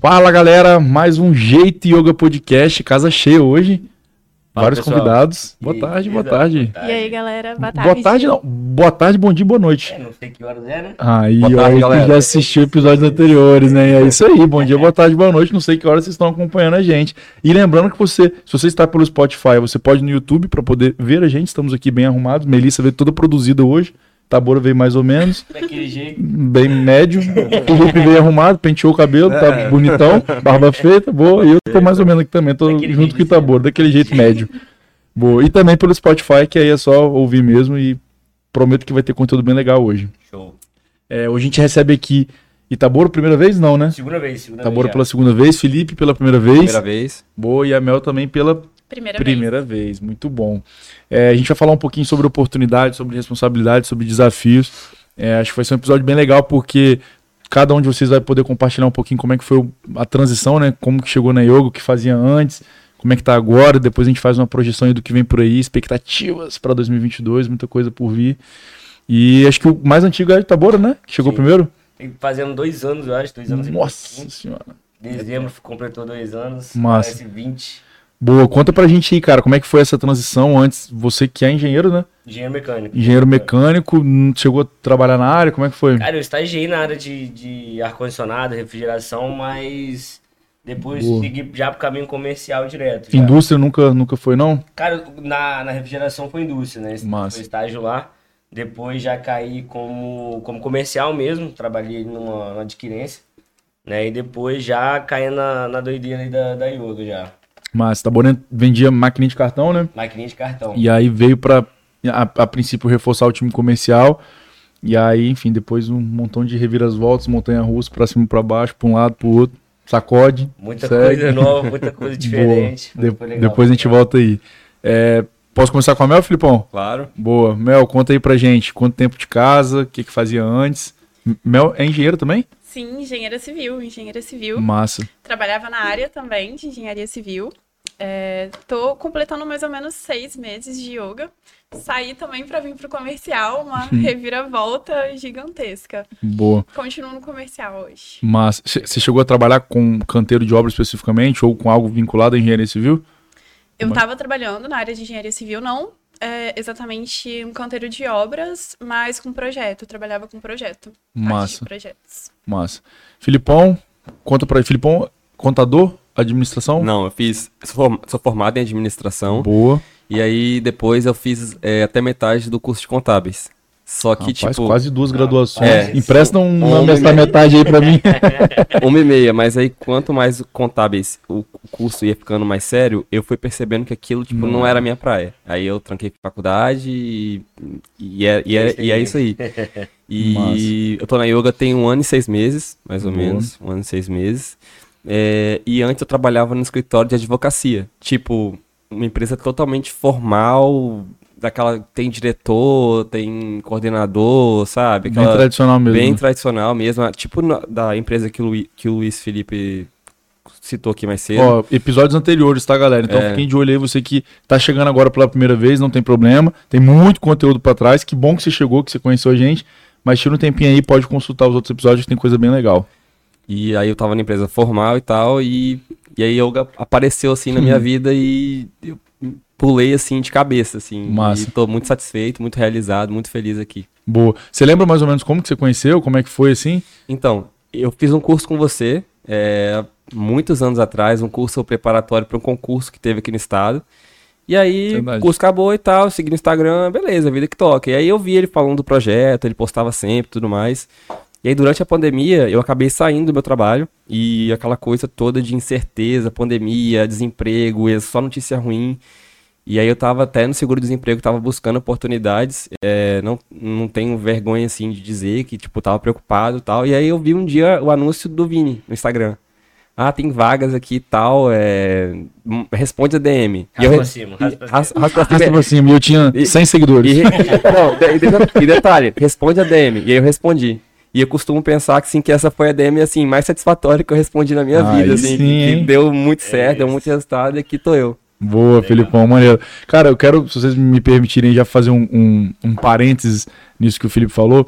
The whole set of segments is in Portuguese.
Fala galera, mais um Jeito Yoga Podcast, casa cheia hoje. Fala, Vários pessoal. convidados. Boa aí, tarde, boa tarde. E aí, galera, boa tarde. Boa tarde não, boa tarde, bom dia, boa noite. É, não sei que horas é, né? Aí, Boa ó, tarde, que galera. já assistiu episódios anteriores, né? É isso aí, bom dia, boa tarde, boa noite. Não sei que horas vocês estão acompanhando a gente. E lembrando que você, se você está pelo Spotify, você pode ir no YouTube para poder ver a gente. Estamos aqui bem arrumados. Melissa veio toda produzida hoje. Tabora veio mais ou menos, Daquele jeito. bem médio. Felipe veio arrumado, penteou o cabelo, tá bonitão, barba feita, boa. E eu tô mais ou menos aqui também, tô Daquele junto com o Itabora, daquele jeito médio. Boa. E também pelo Spotify, que aí é só ouvir mesmo e prometo que vai ter conteúdo bem legal hoje. Show. É, hoje a gente recebe aqui Itaboro primeira vez? Não, né? Segunda vez, segunda Itaboro vez. pela segunda vez, Felipe pela primeira vez. Primeira vez. Boa, e a Mel também pela Primeira, primeira vez. Muito bom. É, a gente vai falar um pouquinho sobre oportunidade, sobre responsabilidade, sobre desafios. É, acho que vai ser um episódio bem legal porque cada um de vocês vai poder compartilhar um pouquinho como é que foi a transição, né? Como que chegou na yoga, o que fazia antes, como é que tá agora. Depois a gente faz uma projeção aí do que vem por aí, expectativas para 2022, muita coisa por vir. E acho que o mais antigo é o Itabora, né? Que chegou Sim. primeiro. Fazendo dois anos, eu acho, dois anos e Nossa pouquinho. senhora. Dezembro completou dois anos. Massa. Parece 20. Boa, conta pra gente aí, cara, como é que foi essa transição antes? Você que é engenheiro, né? Engenheiro mecânico. Engenheiro mecânico, hum, chegou a trabalhar na área, como é que foi? Cara, eu estagiei na área de, de ar-condicionado, refrigeração, mas depois Boa. segui já pro caminho comercial direto. já. Indústria nunca, nunca foi, não? Cara, na, na refrigeração foi indústria, né? Massa. Foi estágio lá. Depois já caí como, como comercial mesmo, trabalhei numa, numa adquirência. Né? E depois já caí na, na doideira aí da, da yoga já. Mas Taboré vendia maquininha de cartão, né? Maquininha de cartão. E aí veio pra, a, a princípio, reforçar o time comercial. E aí, enfim, depois um montão de reviravoltas, montanha-russa, pra cima e pra baixo, pra um lado, pro outro, sacode. Muita segue. coisa nova, muita coisa diferente. Boa. De- legal, depois a gente legal. volta aí. É, posso começar com a Mel, Filipão? Claro. Boa. Mel, conta aí pra gente. Quanto tempo de casa, o que que fazia antes? Mel é engenheiro também? Sim, engenheira civil, engenheira civil. Massa. Trabalhava na área também de engenharia civil. É, tô completando mais ou menos seis meses de yoga. Saí também para vir pro comercial, uma reviravolta gigantesca. Boa. Continuo no comercial hoje. Mas você chegou a trabalhar com canteiro de obra especificamente ou com algo vinculado à engenharia civil? Eu estava trabalhando na área de engenharia civil, não é, exatamente um canteiro de obras, mas com projeto. Eu trabalhava com projeto. Massa, projetos. massa. Filipão, conta pra ele. Filipão, contador, administração? Não, eu fiz. Sou formado em administração. Boa. E aí depois eu fiz é, até metade do curso de contábeis. Só que, Rapaz, tipo, quase duas graduações. É. Empresta um, Um uma, e meio. metade aí pra mim. uma e meia, mas aí quanto mais contábeis o curso ia ficando mais sério, eu fui percebendo que aquilo, tipo, não era a minha praia. Aí eu tranquei faculdade e, e, é, e, é, e é isso aí. E eu tô na yoga tem um ano e seis meses, mais ou Boa. menos, um ano e seis meses. É, e antes eu trabalhava no escritório de advocacia, tipo, uma empresa totalmente formal, daquela tem diretor, tem coordenador, sabe? Bem Aquela- tradicional mesmo. Bem né? tradicional mesmo, ah, tipo na- da empresa que o, Luí- que o Luiz Felipe citou aqui mais cedo. Ó, episódios anteriores, tá, galera? Então É. fiquem de olho aí, você que tá chegando agora pela primeira vez, não tem problema. Tem muito conteúdo pra trás. Que bom que você chegou, que você conheceu a gente. Mas tira um tempinho aí, pode consultar os outros episódios, que tem coisa bem legal. E aí eu tava na empresa formal e tal, e, e aí yoga apareceu assim na minha vida e eu pulei assim de cabeça, assim. Massa. E tô muito satisfeito, muito realizado, muito feliz aqui. Boa. Você lembra mais ou menos como que você conheceu? Como é que foi assim? Então, eu fiz um curso com você, é, muitos anos atrás, um curso preparatório para um concurso que teve aqui no estado. E aí, Verdade. o curso acabou e tal, segui no Instagram, beleza, vida que toca. E aí eu vi ele falando do projeto, ele postava sempre e tudo mais. E aí, durante a pandemia, eu acabei saindo do meu trabalho e aquela coisa toda de incerteza, pandemia, desemprego, só notícia ruim. E aí eu tava até no seguro-desemprego, tava buscando oportunidades, é, não, não tenho vergonha, assim, de dizer que, tipo, tava preocupado e tal. E aí eu vi um dia o anúncio do Vini no Instagram. Ah, tem vagas aqui e tal, é... hum, responde a DM. E eu Raspa re- cima, raspa e- ras- cima. E eu tinha E- 100 seguidores. E, de- e detalhe, responde a DM. E aí eu respondi. E eu costumo pensar que, assim, que essa foi a DM assim, mais satisfatória que eu respondi na minha Aí vida. Assim, sim, que, que deu muito certo, deu muito resultado e aqui tô eu. Boa, Felipão, maneiro. Cara, eu quero, se vocês me permitirem, já fazer um, um, um parênteses nisso que o Felipe falou,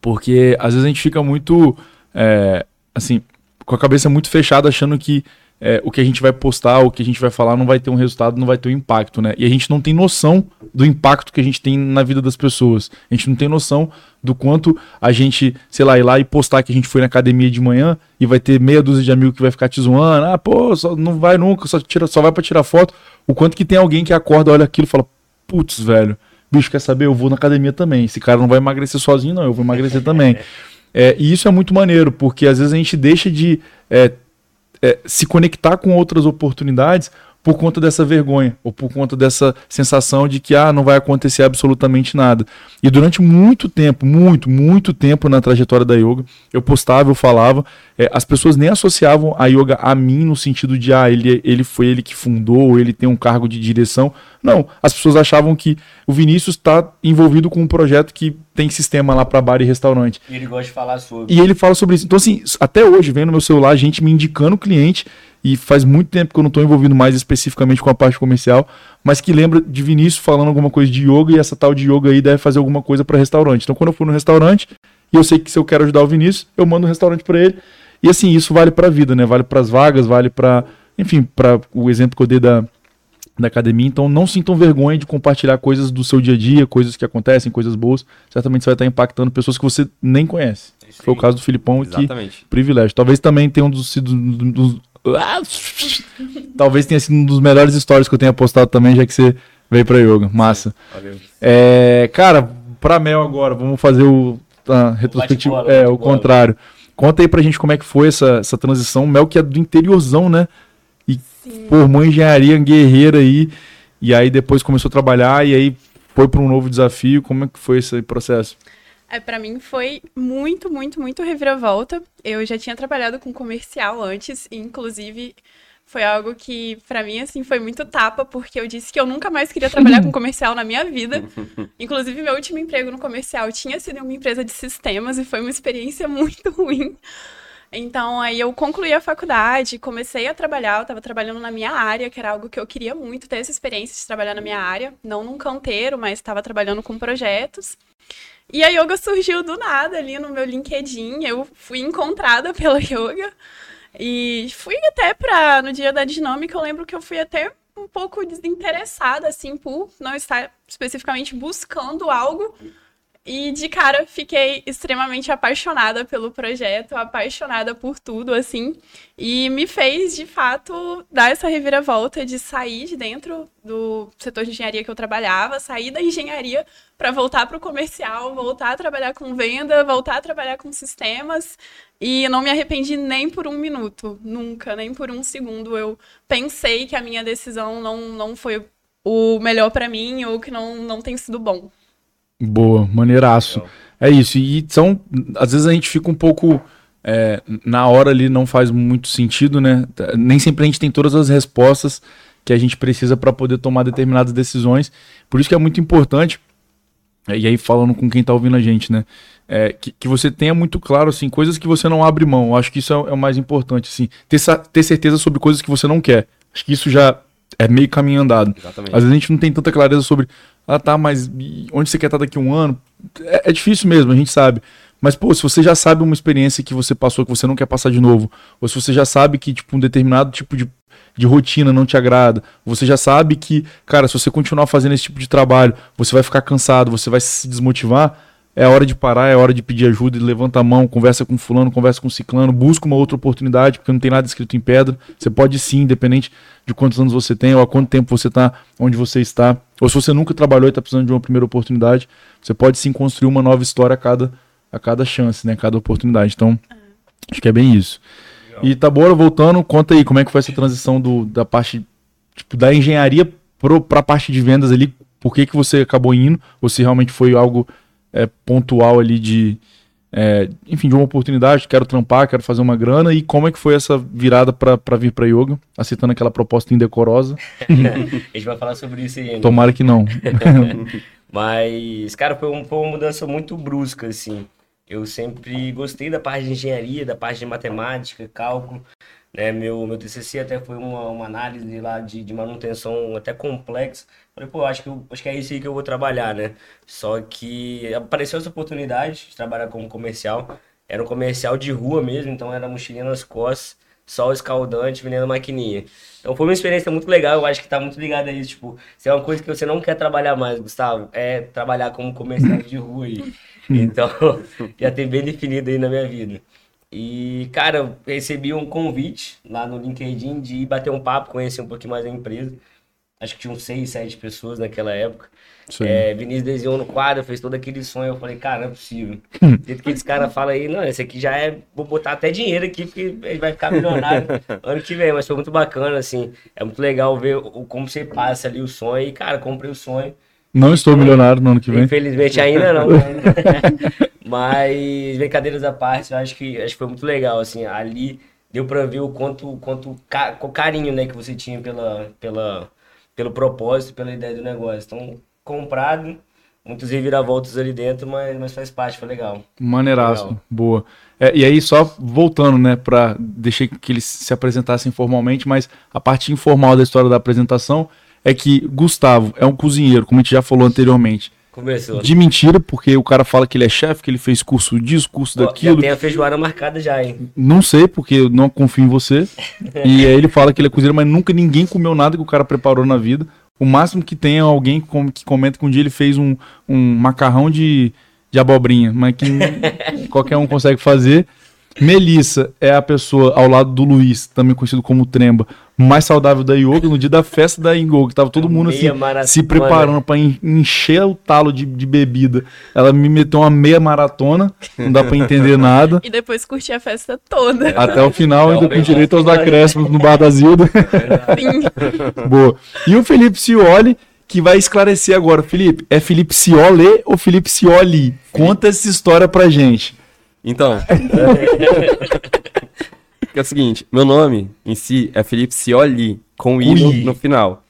porque às vezes a gente fica muito, é, assim, com a cabeça muito fechada, achando que é, o que a gente vai postar, o que a gente vai falar não vai ter um resultado, não vai ter um impacto, né? E a gente não tem noção do impacto que a gente tem na vida das pessoas. A gente não tem noção do quanto a gente, sei lá, ir lá e postar que a gente foi na academia de manhã e vai ter meia dúzia de amigos que vai ficar te zoando. Ah, pô, só, não vai nunca, só, tira, só vai para tirar foto. O quanto que tem alguém que acorda, olha aquilo e fala, putz, velho, bicho, quer saber? Eu vou na academia também. Esse cara não vai emagrecer sozinho, não, eu vou emagrecer também. É, e isso é muito maneiro, porque às vezes a gente deixa de é, é, se conectar com outras oportunidades por conta dessa vergonha, ou por conta dessa sensação de que ah, não vai acontecer absolutamente nada. E durante muito tempo, muito, muito tempo na trajetória da yoga, eu postava, eu falava, é, as pessoas nem associavam a yoga a mim no sentido de ah, ele, ele foi ele que fundou, ou ele tem um cargo de direção. Não, as pessoas achavam que o Vinícius está envolvido com um projeto que tem sistema lá para bar e restaurante. E ele gosta de falar sobre. E ele fala sobre isso. Então, assim, até hoje, vendo no meu celular, gente me indicando cliente e faz muito tempo que eu não estou envolvido mais especificamente com a parte comercial, mas que lembra de Vinícius falando alguma coisa de yoga e essa tal de yoga aí deve fazer alguma coisa para restaurante. Então, quando eu for no restaurante e eu sei que se eu quero ajudar o Vinícius, eu mando um restaurante para ele. E assim, isso vale para a vida, né? Vale para as vagas, vale para, enfim, para o exemplo que eu dei da da academia, então não sintam vergonha de compartilhar coisas do seu dia a dia, coisas que acontecem, coisas boas. Certamente você vai estar impactando pessoas que você nem conhece. Foi o caso do Filipão, Exatamente. que privilégio. Talvez também tenha um dos, sido dos, Talvez tenha sido um dos melhores stories que eu tenha postado também, já que você veio pra yoga. Massa. Valeu. É, cara, pra Mel agora, vamos fazer o retrospectivo. bate-bola, É, o contrário. Conta aí pra gente como é que foi essa, essa transição. Mel que é do interiorzão, né? E Sim. formou engenharia guerreira aí. E aí depois começou a trabalhar e aí foi para um novo desafio. Como é que foi esse processo? É, para mim foi muito, muito, muito reviravolta. Eu já tinha trabalhado com comercial antes, e inclusive foi algo que pra mim assim foi muito tapa, porque eu disse que eu nunca mais queria trabalhar com comercial na minha vida. Inclusive meu último emprego no comercial tinha sido em uma empresa de sistemas e foi uma experiência muito ruim. Então, aí eu concluí a faculdade, comecei a trabalhar, eu estava trabalhando na minha área, que era algo que eu queria muito, ter essa experiência de trabalhar na minha área, não num canteiro, mas estava trabalhando com projetos. E a yoga surgiu do nada ali no meu LinkedIn, eu fui encontrada pela yoga e fui até para no dia da dinâmica, eu lembro que eu fui até um pouco desinteressada assim por não estar especificamente buscando algo, e de cara fiquei extremamente apaixonada pelo projeto, apaixonada por tudo, assim. E me fez, de fato, dar essa reviravolta de sair de dentro do setor de engenharia que eu trabalhava, sair da engenharia para voltar para o comercial, voltar a trabalhar com venda, voltar a trabalhar com sistemas. E não me arrependi nem por um minuto, nunca, nem por um segundo. Eu pensei que a minha decisão não, não foi o melhor para mim ou que não, não tem sido bom. Boa, maneiraço. É isso. E são. Às vezes a gente fica um pouco. é, na hora ali não faz muito sentido, né? Nem sempre a gente tem todas as respostas que a gente precisa para poder tomar determinadas decisões. Por isso que é muito importante. é, E aí, falando com quem tá ouvindo a gente, né? É, que, que você tenha muito claro, assim, coisas que você não abre mão. Eu acho que isso é, é o mais importante, assim. Ter, ter certeza sobre coisas que você não quer. Acho que isso já é meio caminho andado. Exatamente. Às vezes a gente não tem tanta clareza sobre, ah tá, mas onde você quer estar daqui a um ano? É, é difícil mesmo, a gente sabe. Mas, pô, se você já sabe uma experiência que você passou que você não quer passar de novo, ou se você já sabe que, tipo, um determinado tipo de, de rotina não te agrada, você já sabe que, cara, se você continuar fazendo esse tipo de trabalho, você vai ficar cansado, você vai se desmotivar, é hora de parar, é hora de pedir ajuda, levanta a mão, conversa com fulano, conversa com ciclano, busca uma outra oportunidade, porque não tem nada escrito em pedra. Você pode sim, independente de quantos anos você tem, ou há quanto tempo você está onde você está, ou se você nunca trabalhou e está precisando de uma primeira oportunidade, você pode sim construir uma nova história a cada, a cada chance, né? A cada oportunidade. Então, acho que é bem isso. E Tabora, voltando, conta aí como é que foi essa transição do, da parte tipo, da engenharia para a parte de vendas ali. Por que, que você acabou indo? Ou se realmente foi algo é, pontual ali de, é, enfim, de uma oportunidade, quero trampar, quero fazer uma grana. E como é que foi essa virada para vir para yoga, aceitando aquela proposta indecorosa? A gente vai falar sobre isso aí ainda. Tomara que não. Mas, cara, foi, um- foi uma mudança muito brusca, assim. Eu sempre gostei da parte de engenharia, da parte de matemática, cálculo. Né? Meu, meu TCC até foi uma, uma análise lá de, de manutenção até complexa. Falei, pô, acho que, eu- acho que é isso aí que eu vou trabalhar, né? Só que apareceu essa oportunidade de trabalhar como comercial. era um comercial de rua mesmo, então era mochilinha nas costas, sol escaldante, vendendo maquininha. Então foi uma experiência muito legal, eu acho que tá muito ligado a isso, tipo, se é uma coisa que você não quer trabalhar mais, Gustavo, é trabalhar como comercial de rua aí. Então, já tem bem definido aí na minha vida. E, cara, eu recebi um convite lá no LinkedIn de ir bater um papo, conhecer um pouquinho mais a empresa. Acho que tinham seis, sete pessoas naquela época. Aí. É, Vinícius desenhou no quadro, fez todo aquele sonho. Eu falei, cara, não é possível. Hum. Do jeito que esse cara fala aí, não, esse aqui já é. Vou botar até dinheiro aqui, porque ele vai ficar milionário ano que vem. Mas foi muito bacana, assim. É muito legal ver o, como você passa ali o sonho. E, cara, comprei o sonho. Não estou milionário no ano que vem. Infelizmente ainda não. Mas, brincadeiras à parte, eu acho que, acho que foi muito legal, assim, ali deu pra ver o quanto, quanto ca, o carinho, né, que você tinha pela, pela, pelo propósito, pela ideia do negócio. Então, comprado, muitos reviravoltas ali dentro, mas, mas faz parte, foi legal. Maneiraço, Legal. boa. É, e aí, só voltando, né, pra. Deixei que eles se apresentassem formalmente, mas a parte informal da história da apresentação é que Gustavo é um cozinheiro, como a gente já falou anteriormente. Começou. De mentira, porque o cara fala que ele é chefe, que ele fez curso disso, curso Ó, Já daquilo. tem a feijoada marcada já, hein? Não sei, porque eu não confio em você. e aí ele fala que ele é cozinheiro, mas nunca ninguém comeu nada que o cara preparou na vida. O máximo que tem é alguém que com- que comenta que um dia ele fez um, um macarrão de, de abobrinha, mas que qualquer um consegue fazer. Melissa é a pessoa ao lado do Luiz, também conhecido como Tremba, mais saudável da Yoga, no dia da festa da Ingo, que tava todo mundo assim, maratona. se preparando pra en- encher o talo de, de bebida. Ela me meteu uma meia maratona, não dá pra entender nada. E depois curti a festa toda. Até o final, ainda com direito aos acréscimos no Bar da Zilda. Sim. Boa. E o Felipe Cioli, que vai esclarecer agora. Felipe, é Felipe Cioli ou Felipe Cioli? Conta essa história pra gente. Então. é o seguinte, meu nome em si é Felipe Cioli, com I no, no final.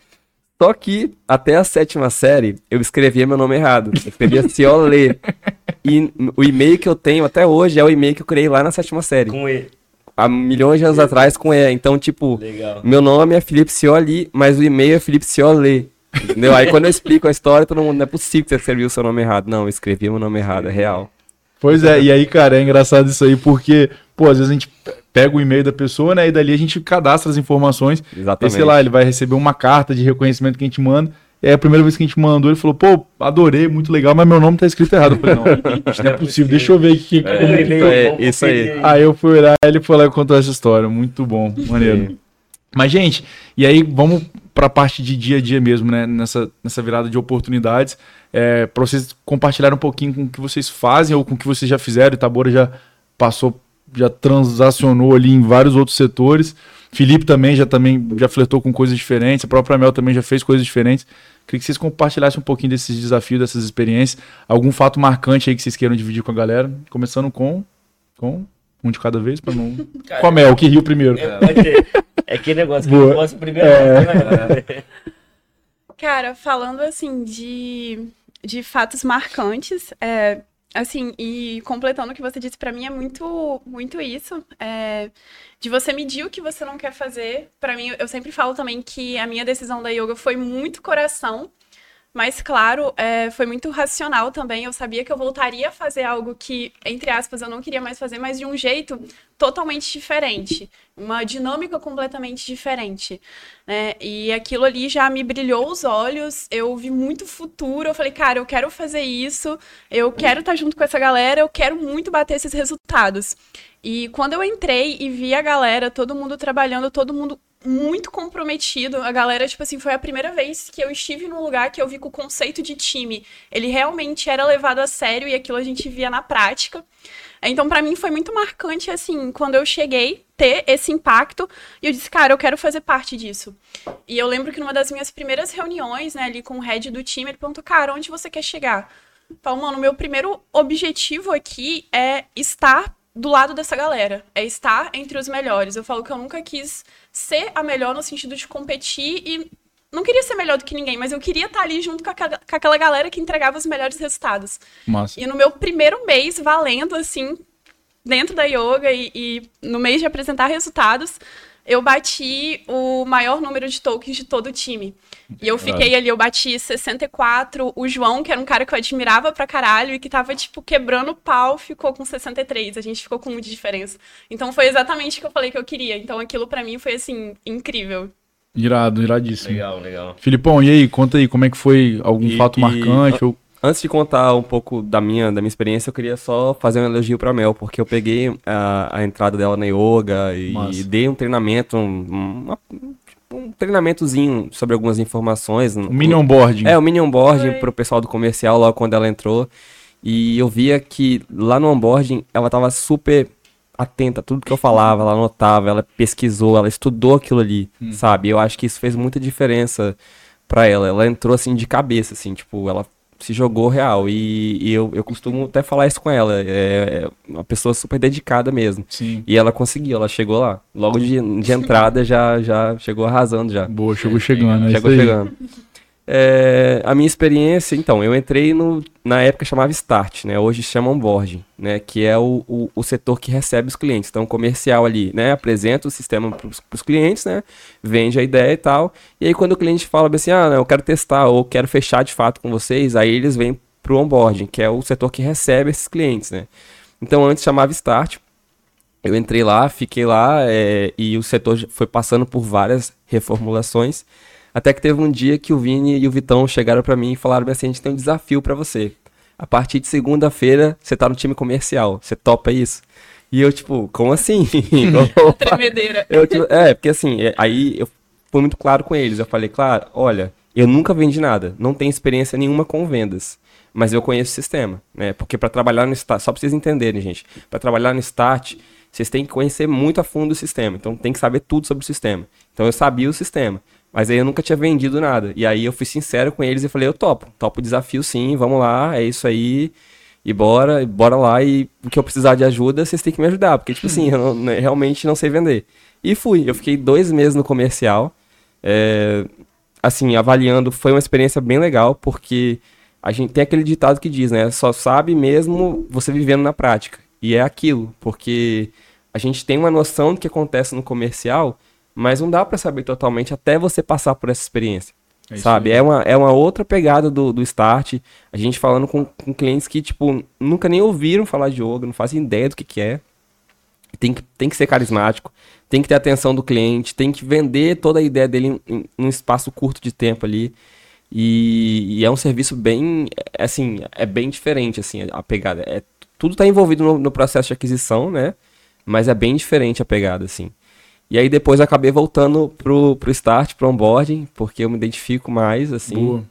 Só que até a sétima série eu escrevia meu nome errado. Eu escrevia Ciolê. E o e-mail que eu tenho até hoje é o e-mail que eu criei lá na sétima série. Com E. Há milhões de anos atrás com E. Então, tipo, Legal. meu nome é Felipe Cioli, mas o e-mail é Felipe Ciolê. Entendeu? Aí quando eu explico a história, todo mundo, não é possível que você escreveu o seu nome errado. Não, eu escrevi meu nome errado, é real. Pois é, e aí, cara, é engraçado isso aí, porque, pô, às vezes a gente pega o e-mail da pessoa, né, e dali a gente cadastra as informações. E, Exatamente. sei lá, ele vai receber uma carta de reconhecimento que a gente manda. E aí a primeira vez que a gente mandou, ele falou, pô, adorei, muito legal, mas meu nome tá escrito errado. Eu falei, não, isso não é possível, deixa eu ver aqui. como tá. é, vamos isso aí. Aí eu fui olhar, ele foi lá e contou essa história. Muito bom, maneiro. Mas, gente, e aí vamos para a parte de dia a dia mesmo, né? Nessa, nessa virada de oportunidades. É, para vocês compartilharem um pouquinho com o que vocês fazem ou com o que vocês já fizeram. Itabora já passou, já transacionou ali em vários outros setores. Felipe também já, também já flertou com coisas diferentes. A própria Mel também já fez coisas diferentes. Queria que vocês compartilhassem um pouquinho desses desafios, dessas experiências. Algum fato marcante aí que vocês queiram dividir com a galera. Começando com, com um de cada vez, para não... Cara, Com a Mel, que riu primeiro. É, ser. É aquele negócio que eu posso primeiro. É. Cara, falando assim de, de fatos marcantes, é, assim, e completando o que você disse pra mim, é muito, muito isso. é, de você medir o que você não quer fazer. Pra mim, eu sempre falo também que a minha decisão da yoga foi muito coração. Mas, claro, é, foi muito racional também. Eu sabia que eu voltaria a fazer algo que, entre aspas, eu não queria mais fazer, mas de um jeito totalmente diferente. Uma dinâmica completamente diferente. né? E aquilo ali já me brilhou os olhos. Eu vi muito futuro. Eu falei, cara, eu quero fazer isso. Eu quero estar junto com essa galera. Eu quero muito bater esses resultados. E quando eu entrei e vi a galera, todo mundo trabalhando, todo mundo muito comprometido. A galera, tipo assim, foi a primeira vez que eu estive num lugar que eu vi que o conceito de time, ele realmente era levado a sério e aquilo a gente via na prática. Então, pra mim foi muito marcante assim, quando eu cheguei ter esse impacto e eu disse, cara, eu quero fazer parte disso. E eu lembro que numa das minhas primeiras reuniões, né, ali com o head do time, ele perguntou, cara, onde você quer chegar? Falo, mano, meu primeiro objetivo aqui é estar do lado dessa galera, é estar entre os melhores. Eu falo que eu nunca quis ser a melhor no sentido de competir e não queria ser melhor do que ninguém, mas eu queria estar ali junto com aquela, com aquela galera que entregava os melhores resultados. Massa. E no meu primeiro mês, valendo assim, dentro da yoga e, e no mês de apresentar resultados, eu bati o maior número de tokens de todo o time. E eu fiquei ali, eu bati 64. O João, que era um cara que eu admirava pra caralho e que tava, tipo, quebrando o pau, ficou com 63. A gente ficou com muita diferença. Então foi exatamente o que eu falei que eu queria. Então aquilo pra mim foi, assim, incrível. Irado, iradíssimo. Legal, legal. Filipão, e aí, conta aí, como é que foi algum E- fato e- marcante? Ou... Antes de contar um pouco da minha, da minha experiência, eu queria só fazer um elogio pra Mel, porque eu peguei a, a entrada dela na yoga e Massa. dei um treinamento, um, uma- tipo, um treinamentozinho sobre algumas informações. O mini onboarding. É, o mini onboarding Foi. pro pessoal do comercial logo quando ela entrou. E eu via que lá no onboarding ela tava super atenta a tudo que eu falava, ela anotava, ela pesquisou, ela estudou aquilo ali, sabe? Eu acho que isso fez muita diferença pra ela. Ela entrou assim de cabeça, assim, tipo, ela se jogou real. E, e eu, eu costumo até falar isso com ela. É, é uma pessoa super dedicada mesmo. Sim. E ela conseguiu, ela chegou lá. Logo de, de entrada já, já chegou arrasando já. Boa, chegou chegando. é Chegou chegando. É, a minha experiência, então, eu entrei no, na época chamava Start, né? Hoje chama Onboarding, né? Que é o, o, o setor que recebe os clientes. Então, o comercial ali, né? Apresenta o sistema para os clientes, né? Vende a ideia e tal. E aí, quando o cliente fala assim, ah, não, eu quero testar ou quero fechar de fato com vocês, aí eles vêm para o Onboarding, que é o setor que recebe esses clientes, né? Então, antes chamava Start. Eu entrei lá, fiquei lá é, e o setor foi passando por várias reformulações. Até que teve um dia que o Vini e o Vitão chegaram pra mim e falaram assim: a gente tem um desafio pra você. A partir de segunda-feira, você tá no time comercial. Você topa isso? E eu, tipo, como assim? Tremedeira. Eu, tipo, é, porque assim, é, aí eu fui muito claro com eles. Eu falei, claro, olha, eu nunca vendi nada, não tenho experiência nenhuma com vendas, mas eu conheço o sistema, né? Porque para trabalhar no Start, só pra vocês entenderem, gente, para trabalhar no Start, vocês têm que conhecer muito a fundo o sistema, então tem que saber tudo sobre o sistema. Então eu sabia o sistema, mas aí eu nunca tinha vendido nada. E aí eu fui sincero com eles e falei, eu topo, topo o desafio sim, vamos lá, é isso aí. E bora, bora lá, e o que eu precisar de ajuda, vocês têm que me ajudar, porque, tipo assim, eu não- né, realmente não sei vender. E fui, eu fiquei dois meses no comercial, é, assim, avaliando, foi uma experiência bem legal, porque a gente tem aquele ditado que diz, né, só sabe mesmo você vivendo na prática. E é aquilo, porque a gente tem uma noção do que acontece no comercial, mas não dá pra saber totalmente até você passar por essa experiência. É sabe? É uma, é uma outra pegada do, do start. A gente falando com, com clientes que, tipo, nunca nem ouviram falar de yoga, não fazem ideia do que, que é. Tem que, tem que ser carismático, tem que ter atenção do cliente, tem que vender toda a ideia dele em, em um espaço curto de tempo ali. E, e é um serviço bem, assim, é bem diferente, assim, a pegada. É, tudo está envolvido no, no processo de aquisição, né? Mas é bem diferente a pegada, assim. E aí depois eu acabei voltando pro, pro start, pro onboarding, porque eu me identifico mais, assim. Boa.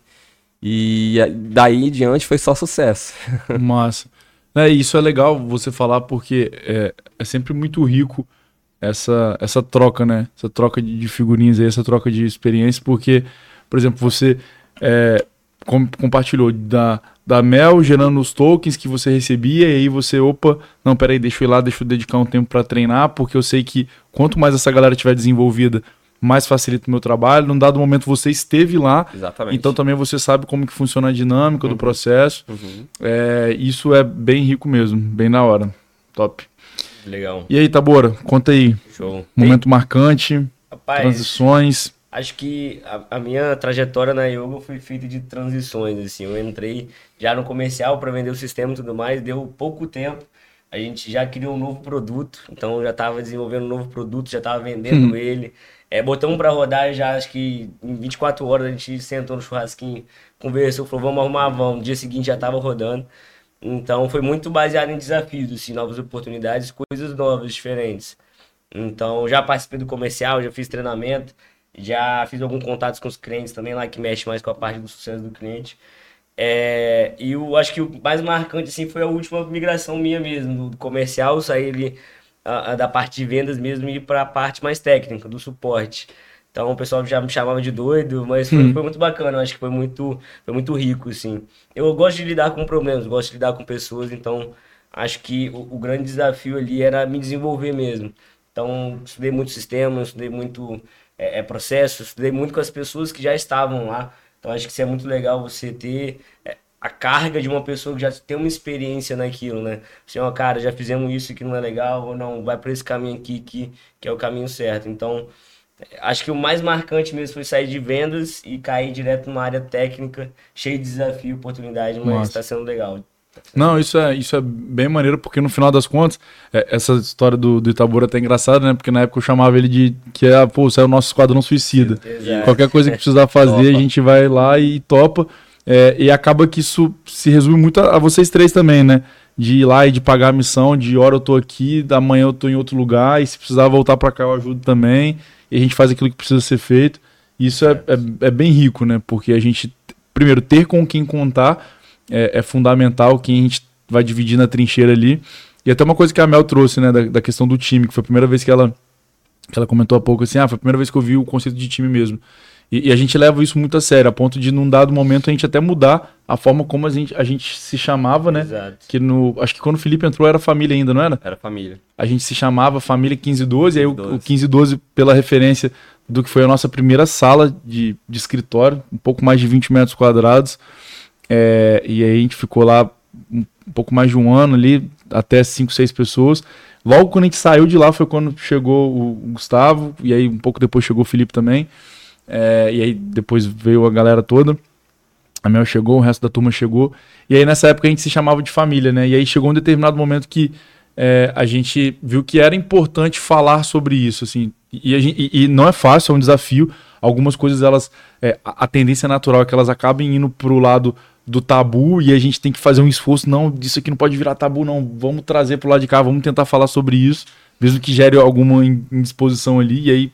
E daí em diante foi só sucesso. Massa. É, isso é legal você falar porque é, é sempre muito rico essa, essa troca, né? Essa troca de, de figurinhas aí, essa troca de experiência, porque, por exemplo, você é, compartilhou da, da Mel gerando os tokens que você recebia, e aí você, opa, não, peraí, deixa eu ir lá, deixa eu dedicar um tempo para treinar, porque eu sei que quanto mais essa galera tiver desenvolvida, mais facilita o meu trabalho. Num dado momento você esteve lá, Exatamente. então também você sabe como que funciona a dinâmica do processo. Uhum. É, isso é bem rico mesmo, bem da hora. Top. Legal. E aí, Tabora, conta aí. Show. Momento marcante, Rapaz, transições. Acho que a, a minha trajetória na yoga foi feita de transições, assim. Eu entrei já no comercial para vender o sistema e tudo mais, deu pouco tempo. A gente já criou um novo produto, então eu já estava desenvolvendo um novo produto, já estava vendendo ele. É, botamos para rodar já, acho que em 24 horas a gente sentou no churrasquinho, conversou, falou, vamos arrumar, vamos. No dia seguinte já estava rodando. Então foi muito baseado em desafios, assim, novas oportunidades, coisas novas, diferentes. Então já participei do comercial, já fiz treinamento, já fiz alguns contatos com os clientes também lá que mexe mais com a parte do sucesso do cliente. É, e eu acho que o mais marcante assim foi a última migração minha mesmo, do comercial, sair a- a da parte de vendas mesmo e ir para a parte mais técnica, do suporte. Então o pessoal já me chamava de doido, mas foi, foi muito bacana, eu acho que foi muito, foi muito rico, assim. Eu gosto de lidar com problemas, gosto de lidar com pessoas, então acho que o, o grande desafio ali era me desenvolver mesmo. Então, estudei muito sistema, estudei muito é, é, processo, estudei muito com as pessoas que já estavam lá. Então, acho que isso é muito legal você ter é, a carga de uma pessoa que já tem uma experiência naquilo, né? Assim, ó, cara, já fizemos isso que não é legal, ou não, vai por esse caminho aqui que, que é o caminho certo. Então, acho que o mais marcante mesmo foi sair de vendas e cair direto numa área técnica, cheio de desafio, oportunidade, mas está sendo legal. Não, isso é, isso é bem maneiro, porque no final das contas, é, essa história do, do Itabura é até engraçada, né? Porque na época eu chamava ele de que é, pô, você é o nosso esquadrão suicida. Exato. Qualquer coisa que precisar fazer, a gente vai lá e topa. É, e acaba que isso se resume muito a, a vocês três também, né? De ir lá e de pagar a missão, de hora eu tô aqui, da manhã eu tô em outro lugar, e se precisar voltar pra cá eu ajudo também. E a gente faz aquilo que precisa ser feito. Isso é, é, é bem rico, né? Porque a gente, primeiro, ter com quem contar é, é fundamental, quem a gente vai dividir na trincheira ali. E até uma coisa que a Mel trouxe, né, da, da questão do time, que foi a primeira vez que ela, que ela comentou há pouco, assim, ah, foi a primeira vez que eu vi o conceito de time mesmo. E, e a gente leva isso muito a sério, a ponto de, num dado momento, a gente até mudar a forma como a gente, a gente se chamava, né? Exato. Que no, acho que quando o Felipe entrou era família ainda, não era? Era família. A gente se chamava Família 1512, aí o, 1512. o 1512, pela referência do que foi a nossa primeira sala de, de escritório, um pouco mais de 20 metros quadrados. É, e aí a gente ficou lá um, pouco mais de um ano ali, até 5, 6 pessoas. Logo quando a gente saiu de lá foi quando chegou o Gustavo, e aí um pouco depois chegou o Felipe também. É, e aí depois veio a galera toda. A Mel chegou, o resto da turma chegou. E aí nessa época a gente se chamava de família, né? E aí chegou um determinado momento que é, a gente viu que era importante falar sobre isso, assim. E, a gen- e- e não é fácil, é um desafio. Algumas coisas, elas. é, a tendência natural é que elas acabem indo pro lado do tabu e a gente tem que fazer um esforço. Não, isso aqui não pode virar tabu, não. Vamos trazer pro lado de cá, vamos tentar falar sobre isso, mesmo que gere alguma in- indisposição ali. E aí,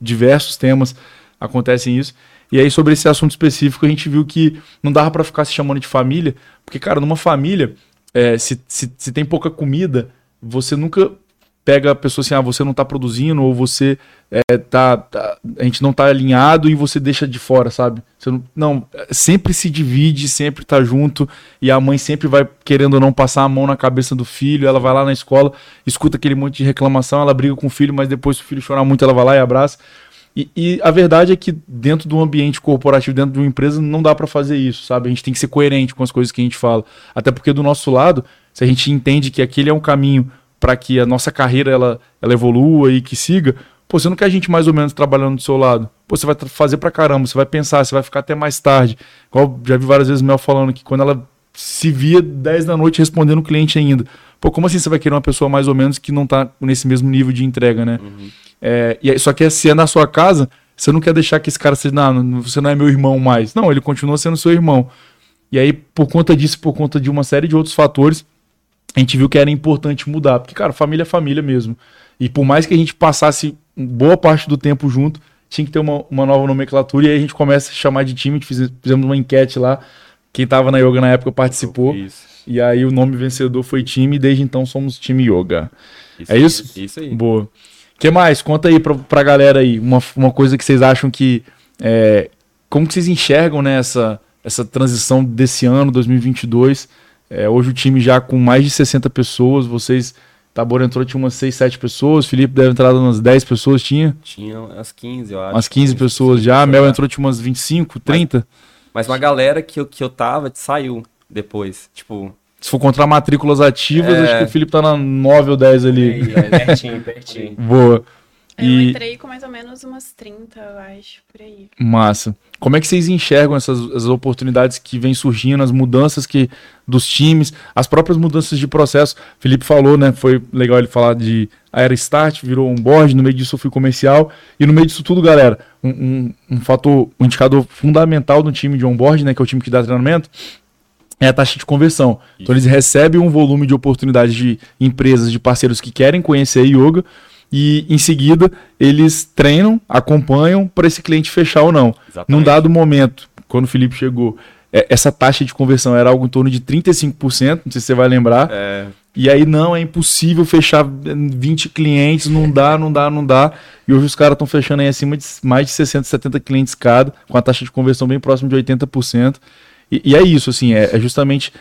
diversos temas acontecem isso. E aí, sobre esse assunto específico, a gente viu que não dava pra ficar se chamando de família, porque, cara, numa família, é, se, se, se tem pouca comida, você nunca pega a pessoa assim, ah, você não tá produzindo, ou você é, tá, tá- A gente não tá alinhado e você deixa de fora, sabe? Você não, não, sempre se divide, sempre tá junto, e a mãe sempre vai, querendo ou não, passar a mão na cabeça do filho, ela vai lá na escola, escuta aquele monte de reclamação, ela briga com o filho, mas depois se o filho chorar muito, ela vai lá e abraça. E, e a verdade é que dentro de um ambiente corporativo, dentro de uma empresa, não dá pra fazer isso, sabe? A gente tem que ser coerente com as coisas que a gente fala. Até porque do nosso lado, se a gente entende que aquele é um caminho para que a nossa carreira ela, ela evolua e que siga, pô, você não quer a gente mais ou menos trabalhando do seu lado. Pô, você vai fazer pra caramba, você vai pensar, você vai ficar até mais tarde. Igual já vi várias vezes Mel falando que quando ela se via 10 da noite respondendo o cliente ainda. Pô, como assim você vai querer uma pessoa mais ou menos que não tá nesse mesmo nível de entrega, né? É, e aí, só que se é na sua casa, você não quer deixar que esse cara seja, não, você não é meu irmão mais. Não, ele continua sendo seu irmão. E aí, por conta disso, por conta de uma série de outros fatores, a gente viu que era importante mudar. Porque, cara, família é família mesmo. E por mais que a gente passasse boa parte do tempo junto, tinha que ter uma, uma nova nomenclatura. E aí a gente começa a chamar de time, fizemos uma enquete lá. Quem tava na yoga na época participou. Isso. E aí o nome vencedor foi time, e desde então somos time yoga. É isso? Isso aí. Boa. O que mais? Conta aí pra, pra galera aí, uma, uma coisa que vocês acham que. é, como que vocês enxergam né, essa, essa transição desse ano, 2022? É, hoje o time já com mais de 60 pessoas, vocês. Tabor entrou, tinha umas 6, 7 pessoas, Felipe deve entrar umas 10 pessoas, tinha? Tinha umas 15, eu acho. Umas 15 pessoas já, a Mel entrou, tinha umas 25, 30. Mas uma galera que eu, que eu tava saiu depois. Tipo, Se for contar matrículas ativas, É. acho que o Felipe tá na 9 ou 10 ali. Aí, é, pertinho, pertinho. Boa. Eu E- entrei com mais ou menos umas 30, eu acho, por aí. Massa. Como é que vocês enxergam essas as oportunidades que vêm surgindo, as mudanças que dos times, as próprias mudanças de processo? Felipe falou, né? Foi legal ele falar de Aero Start, virou um board, no meio disso eu fui comercial. E no meio disso tudo, galera, um, um, um fator, um indicador fundamental do time de onboard, né? Que é o time que dá treinamento, é a taxa de conversão. Então eles recebem um volume de oportunidades de empresas, de parceiros que querem conhecer a yoga e em seguida eles treinam, acompanham para esse cliente fechar ou não. Exatamente. Num dado momento, quando o Felipe chegou, é, essa taxa de conversão era algo em torno de 35%, não sei se você vai lembrar. é, E aí não, é impossível fechar 20 clientes, não dá, não dá, não dá. E hoje os caras estão fechando aí acima de mais de 60, 70 clientes cada, com a taxa de conversão bem próxima de 80%. E, e é isso, assim, é, é justamente.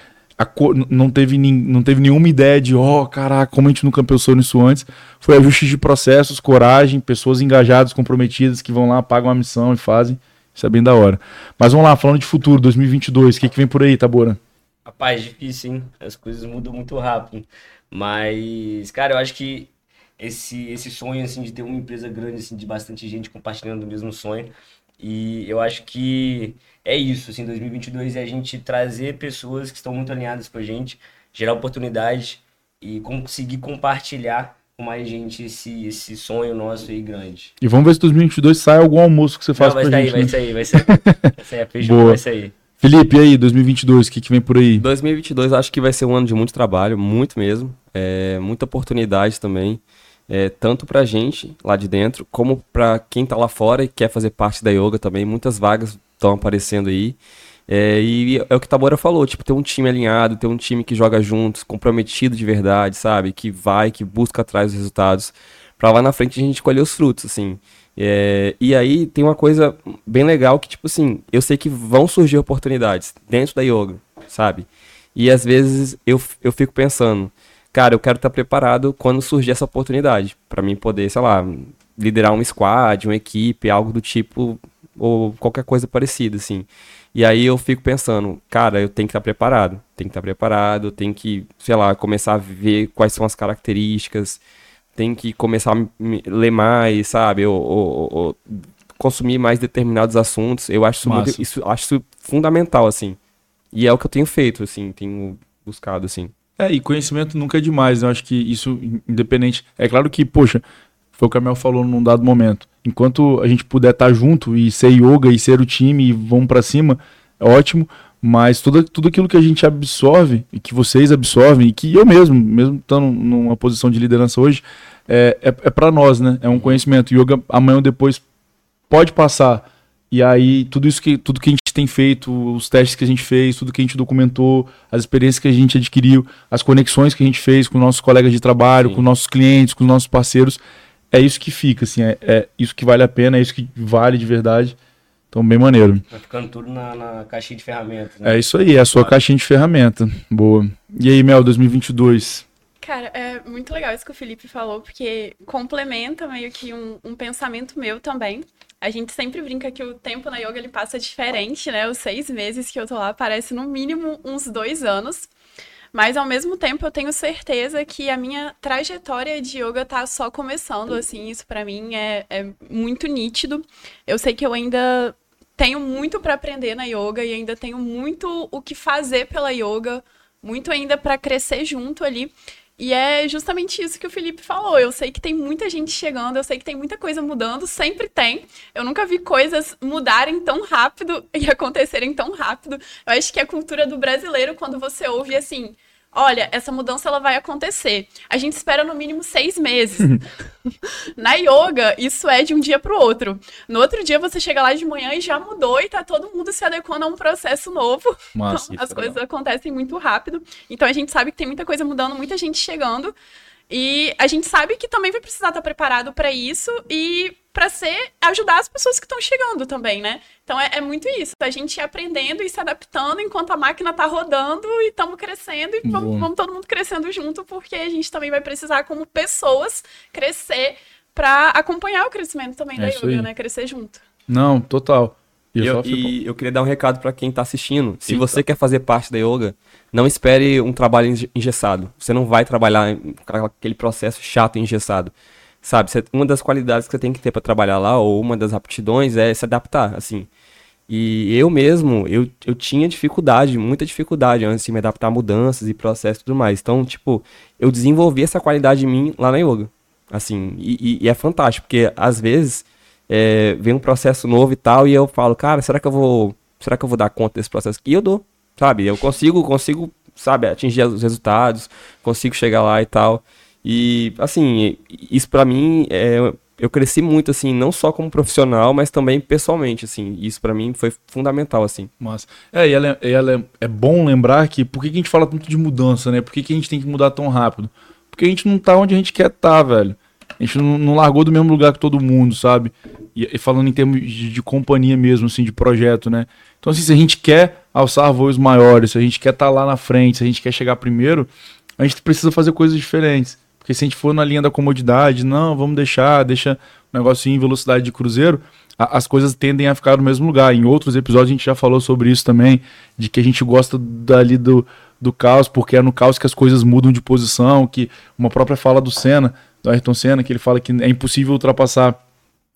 Co- não, teve nin- não teve nenhuma ideia de, ó, caraca, como a gente nunca pensou nisso antes. Foi ajuste de processos, coragem, pessoas engajadas, comprometidas, que vão lá, pagam a missão e fazem. Isso é bem da hora. Mas vamos lá, falando de futuro, 2022, o que, que vem por aí, Tabora? Rapaz, difícil, hein? As coisas mudam muito rápido. Mas, cara, eu acho que esse, esse sonho, assim, de ter uma empresa grande, assim, de bastante gente compartilhando o mesmo sonho. E eu acho que é isso, assim, 2022 é a gente trazer pessoas que estão muito alinhadas com a gente, gerar oportunidades e conseguir compartilhar com mais gente esse, esse sonho nosso aí grande. E vamos ver se 2022 sai algum almoço que você faz Não, vai pra sair, gente. vai né? sair, vai sair. Vai sair a feijão, Boa. vai sair. Felipe, e aí, 2022, o que, que vem por aí? 2022 acho que vai ser um ano de muito trabalho, muito mesmo. É, muita oportunidade também. É, tanto pra gente lá de dentro, como pra quem tá lá fora e quer fazer parte da yoga também. Muitas vagas estão aparecendo aí. É, e é o que Tabora falou, tipo, ter um time alinhado, ter um time que joga juntos, comprometido de verdade, sabe? Que vai, que busca atrás dos resultados, pra lá na frente a gente colher os frutos, assim. É, e aí tem uma coisa bem legal que, tipo assim, eu sei que vão surgir oportunidades dentro da yoga, sabe? E às vezes eu, eu fico pensando, cara, eu quero estar preparado quando surgir essa oportunidade, pra mim poder, sei lá, liderar uma squad, uma equipe, algo do tipo, ou qualquer coisa parecida, assim. E aí eu fico pensando, cara, eu tenho que estar preparado, tenho que estar preparado, tenho que, sei lá, começar a ver quais são as características, tem que começar a ler mais, sabe? Ou, ou- ou consumir mais determinados assuntos. Eu acho isso, muito- isso- acho isso fundamental, assim. E é o que eu tenho feito, assim, tenho buscado, assim. É, e conhecimento nunca é demais, né? Eu acho que isso, independente. É claro que, poxa, foi o que a Mel falou num dado momento. Enquanto a gente puder estar junto e ser yoga e ser o time e vamos pra cima, é ótimo. Mas tudo, tudo aquilo que a gente absorve e que vocês absorvem e que eu mesmo, mesmo estando numa posição de liderança hoje, é, é, é para nós, né? É um conhecimento. Yoga amanhã ou depois pode passar. E aí, tudo isso que, tudo que a gente tem feito, os testes que a gente fez, tudo que a gente documentou, as experiências que a gente adquiriu, as conexões que a gente fez com nossos colegas de trabalho, Sim. com nossos clientes, com nossos parceiros, é isso que fica, assim, é, é isso que vale a pena, é isso que vale de verdade. Então, bem maneiro. Vai ficando tudo na, na caixinha de ferramentas. né? É isso aí, é a sua caixinha de ferramenta. Boa. E aí, Mel, 2022? Cara, é muito legal isso que o Felipe falou, porque complementa meio que um, um pensamento meu também. A gente sempre brinca que o tempo na yoga ele passa diferente, né? Os seis meses que eu tô lá parece no mínimo uns dois anos. Mas ao mesmo tempo eu tenho certeza que a minha trajetória de yoga tá só começando, assim, isso pra mim é, é muito nítido. Eu sei que eu ainda tenho muito pra aprender na yoga e ainda tenho muito o que fazer pela yoga, muito ainda pra crescer junto ali. E é justamente isso que o Felipe falou. Eu sei que tem muita gente chegando, eu sei que tem muita coisa mudando, sempre tem. Eu nunca vi coisas mudarem tão rápido e acontecerem tão rápido. Eu acho que a cultura do brasileiro, quando você ouve assim, olha, essa mudança ela vai acontecer. A gente espera no mínimo seis meses. Na yoga, isso é de um dia para o outro. No outro dia, você chega lá de manhã e já mudou e tá todo mundo se adequando a um processo novo. Então, as coisas acontecem muito rápido. Então a gente sabe que tem muita coisa mudando, muita gente chegando. E a gente sabe que também vai precisar estar preparado para isso e para ser ajudar as pessoas que estão chegando também, né? Então é, é muito isso. A gente ir aprendendo e se adaptando enquanto a máquina tá rodando e estamos crescendo e vamos, vamos todo mundo crescendo junto, porque a gente também vai precisar, como pessoas, crescer para acompanhar o crescimento também É da yoga, né? Crescer junto. Não, total. E eu e eu queria dar um recado pra quem tá assistindo. Se Sim, você quer fazer parte da yoga, não espere um trabalho enge- engessado. Você não vai trabalhar aquele processo chato e engessado. Sabe, Você- uma das qualidades que você tem que ter pra trabalhar lá, ou uma das aptidões, é se adaptar, assim. E eu mesmo, eu, eu tinha dificuldade, muita dificuldade antes de me adaptar a mudanças e processos e tudo mais. Então, tipo, eu desenvolvi essa qualidade em mim lá na yoga. Assim, e, e- e é fantástico, porque às vezes é, vem um processo novo e tal, e eu falo, cara, será que eu vou. Será que eu vou dar conta desse processo? E eu dou, sabe? Eu consigo, consigo, sabe, atingir os resultados, consigo chegar lá e tal. E assim, isso pra mim é. Eu cresci muito, assim, não só como profissional, mas também pessoalmente, assim. Isso pra mim foi fundamental, assim. Massa. É, e ela, ela é, é bom lembrar que por que, que a gente fala tanto de mudança, né? Por que, que a gente tem que mudar tão rápido? Porque a gente não tá onde a gente quer estar, velho. A gente não, não largou do mesmo lugar que todo mundo, sabe? E, e falando em termos de, de companhia mesmo, assim, de projeto, né? Então, assim, se a gente quer alçar voos maiores, se a gente quer estar lá na frente, se a gente quer chegar primeiro, a gente precisa fazer coisas diferentes. Porque se a gente for na linha da comodidade, não, vamos deixar, deixa o negócio em velocidade de cruzeiro, a, as coisas tendem a ficar no mesmo lugar. Em outros episódios a gente já falou sobre isso também, de que a gente gosta dali do, do caos, porque é no caos que as coisas mudam de posição, que uma própria fala do Senna, do Ayrton Senna, que ele fala que é impossível ultrapassar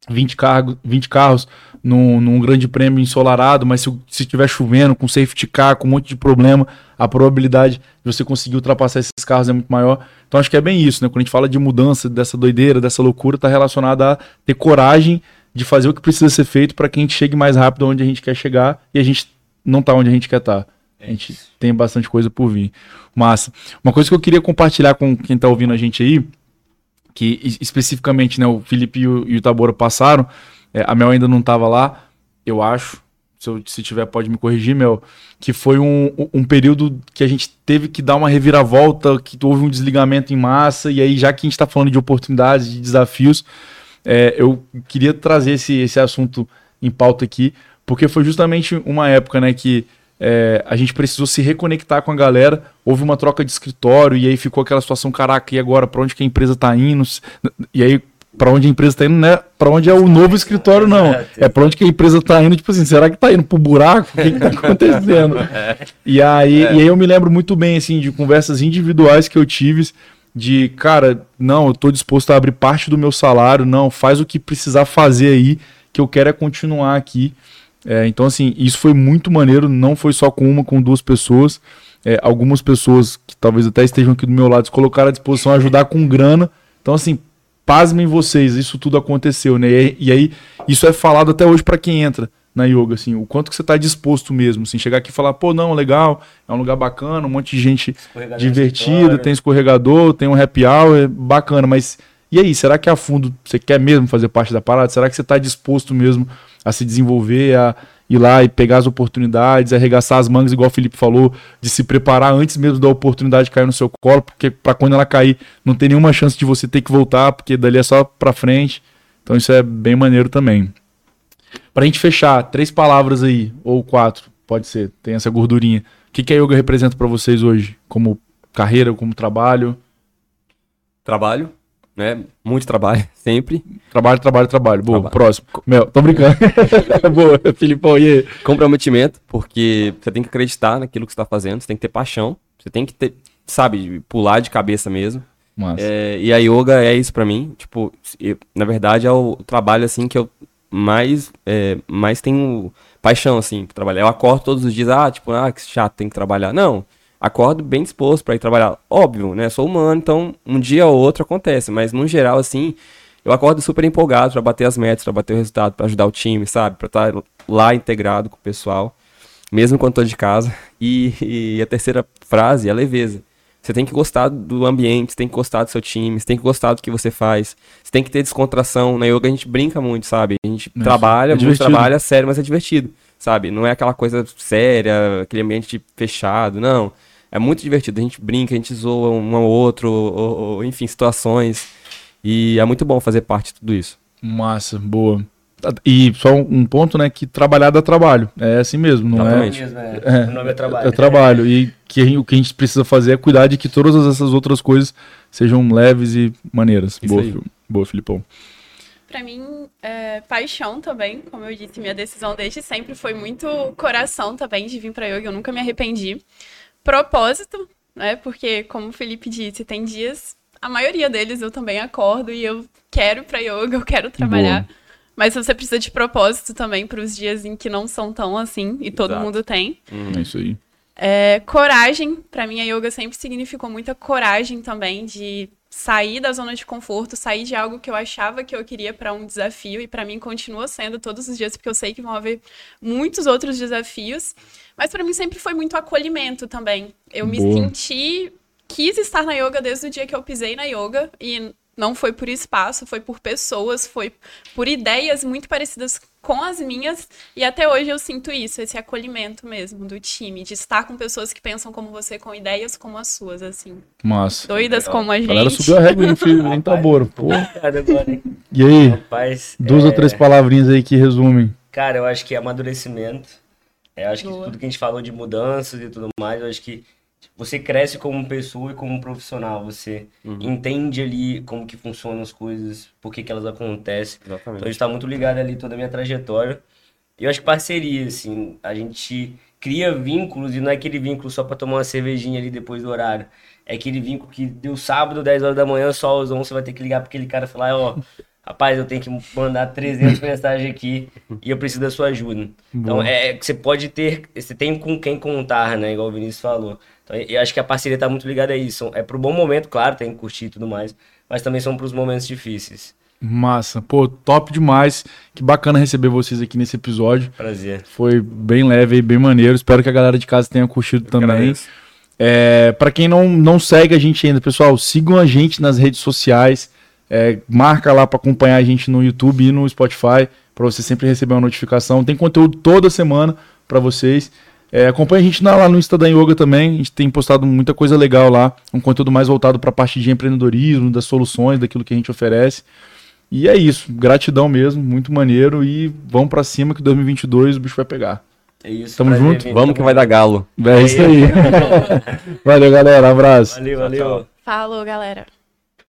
20, cargo, 20 carros num, num grande prêmio ensolarado, mas se estiver chovendo, com safety car, com um monte de problema, a probabilidade de você conseguir ultrapassar esses carros é muito maior. Então acho que é bem isso, né? Quando a gente fala de mudança, dessa doideira, dessa loucura, está relacionada a ter coragem de fazer o que precisa ser feito para que a gente chegue mais rápido onde a gente quer chegar e a gente não tá onde a gente quer estar. Tá. A gente tem bastante coisa por vir. Massa. Uma coisa que eu queria compartilhar com quem está ouvindo a gente aí, que especificamente né, o Felipe e o, e o Tabora passaram, é, a Mel ainda não estava lá, eu acho. Se, eu, se tiver, pode me corrigir, Mel. Que foi um, um período que a gente teve que dar uma reviravolta, que houve um desligamento em massa, e aí, já que a gente está falando de oportunidades, de desafios, é, eu queria trazer esse, esse assunto em pauta aqui, porque foi justamente uma época né, que é, a gente precisou se reconectar com a galera. Houve uma troca de escritório e aí ficou aquela situação: caraca, e agora? Para onde que a empresa está indo? E aí, para onde a empresa está indo, né? Para onde é o novo escritório, não. É para onde que a empresa está indo, tipo assim, será que está indo pro buraco? O que, está acontecendo? E aí, e aí eu me lembro muito bem, assim, de conversas individuais que eu tive de, cara, não, eu estou disposto a abrir parte do meu salário, não, faz o que precisar fazer aí, que eu quero é continuar aqui. É, então, assim, isso foi muito maneiro, não foi só com uma, com duas pessoas. É, algumas pessoas que talvez até estejam aqui do meu lado se colocaram à disposição a ajudar com grana. Então, assim, pasmem vocês, isso tudo aconteceu, né? E, e aí, isso é falado até hoje para quem entra na yoga, assim, o quanto que você está disposto mesmo, assim, chegar aqui e falar, pô, não, legal, é um lugar bacana, um monte de gente divertida, tem escorregador, tem um happy hour, é bacana, mas e aí, será que a fundo você quer mesmo fazer parte da parada? Será que você está disposto mesmo a se desenvolver, a ir lá e pegar as oportunidades, arregaçar as mangas, igual o Felipe falou, de se preparar antes mesmo da oportunidade cair no seu colo, porque para quando ela cair, não tem nenhuma chance de você ter que voltar, porque dali é só para frente. Então isso é bem maneiro também. Pra gente fechar, três palavras aí, ou quatro, pode ser, tem essa gordurinha. O que, que a yoga representa para vocês hoje? Como carreira, como trabalho? Trabalho, né? Muito trabalho, sempre. Trabalho, trabalho, trabalho. Boa, trabalho. próximo. Mel, tô brincando. Boa, Filipão, e aí? Comprometimento, porque você tem que acreditar naquilo que você tá fazendo, você tem que ter paixão, você tem que ter, sabe, pular de cabeça mesmo. É, e a yoga é isso para mim. Tipo, eu, na verdade é o trabalho assim que eu mais, é, mais tenho paixão, assim, pra trabalhar. Eu acordo todos os dias, ah, tipo, ah, que chato, tem que trabalhar. Não, acordo bem disposto para ir trabalhar. Óbvio, né? Sou humano, então um dia ou outro acontece, mas no geral, assim, eu acordo super empolgado para bater as metas, para bater o resultado, para ajudar o time, sabe? Para estar tá lá integrado com o pessoal, mesmo quando tô de casa. E, e a terceira frase é a leveza. Você tem que gostar do ambiente, você tem que gostar do seu time, você tem que gostar do que você faz. Você tem que ter descontração. Na yoga a gente brinca muito, sabe? A gente trabalha, é muito trabalha sério, mas é divertido, sabe? Não é aquela coisa séria, aquele ambiente fechado, não. É muito divertido. A gente brinca, a gente zoa um ao outro, ou, ou, enfim, situações. E é muito bom fazer parte de tudo isso. Massa, boa. E só um ponto, né, que trabalhar dá trabalho. É assim mesmo, não é? Mesmo, é. é. O nome é trabalho. É, trabalho. E que, o que a gente precisa fazer é cuidar de que todas essas outras coisas sejam leves e maneiras. Isso boa, aí. boa, Filipão. Para mim, é, paixão também, como eu disse, minha decisão desde sempre foi muito coração também de vir para yoga, eu nunca me arrependi. Propósito, né? Porque como o Felipe disse, tem dias, a maioria deles eu também acordo e eu quero para yoga, eu quero trabalhar. Boa. Mas você precisa de propósito também para os dias em que não são tão assim, e todo mundo tem. Hum. É isso aí. É, coragem, para mim a yoga sempre significou muita coragem também de sair da zona de conforto, sair de algo que eu achava que eu queria para um desafio e para mim continua sendo todos os dias porque eu sei que vão haver muitos outros desafios, mas para mim sempre foi muito acolhimento também. Eu Boa. me senti quis estar na yoga desde o dia que eu pisei na yoga e não foi por espaço, foi por pessoas, foi por ideias muito parecidas com as minhas. E até hoje eu sinto isso, esse acolhimento mesmo do time, de estar com pessoas que pensam como você, com ideias como as suas, assim. Massa. Doidas como a gente. A galera subiu a régua em, filho, em Taboro, pô. E aí? Rapaz, duas é... ou três palavrinhas aí que resumem. Cara, eu acho que é amadurecimento. Eu acho Boa. que tudo que a gente falou de mudanças e tudo mais, eu acho que você cresce como pessoa e como profissional. Você Uhum. entende ali como que funcionam as coisas, por que, que elas acontecem. Então a Exatamente. gente tá muito ligado ali toda a minha trajetória. E eu acho que parceria, assim, a gente cria vínculos e não é aquele vínculo só pra tomar uma cervejinha ali depois do horário. É aquele vínculo que deu sábado, 10 horas da manhã, só às 11 você vai ter que ligar pra aquele cara e falar, ó, rapaz, eu tenho que mandar 300 mensagens aqui e eu preciso da sua ajuda. Então, Boa. é que você pode ter, você tem com quem contar, né, igual o Vinícius falou. Então, eu acho que a parceria tá muito ligada a isso. É pro bom momento, claro, tem que curtir e tudo mais, mas também são pros momentos difíceis. Massa. Pô, top demais. Que bacana receber vocês aqui nesse episódio. Prazer. Foi bem leve e bem maneiro. Espero que a galera de casa tenha curtido também. Agradeço. É, para quem não, não segue a gente ainda, pessoal, sigam a gente nas redes sociais. É, marca lá para acompanhar a gente no YouTube e no Spotify para você sempre receber uma notificação. Tem conteúdo toda semana para vocês. É, acompanha a gente na- lá no Insta da Yoga também. A gente tem postado muita coisa legal lá. Um conteúdo mais voltado para a parte de empreendedorismo, das soluções, daquilo que a gente oferece. E é isso. Gratidão mesmo. Muito maneiro. E vamos para cima que 2022 o bicho vai pegar. É isso. Tamo junto. Vamos que vai dar galo. É isso aí. Valeu, galera. Abraço. Valeu, valeu. Falou, galera.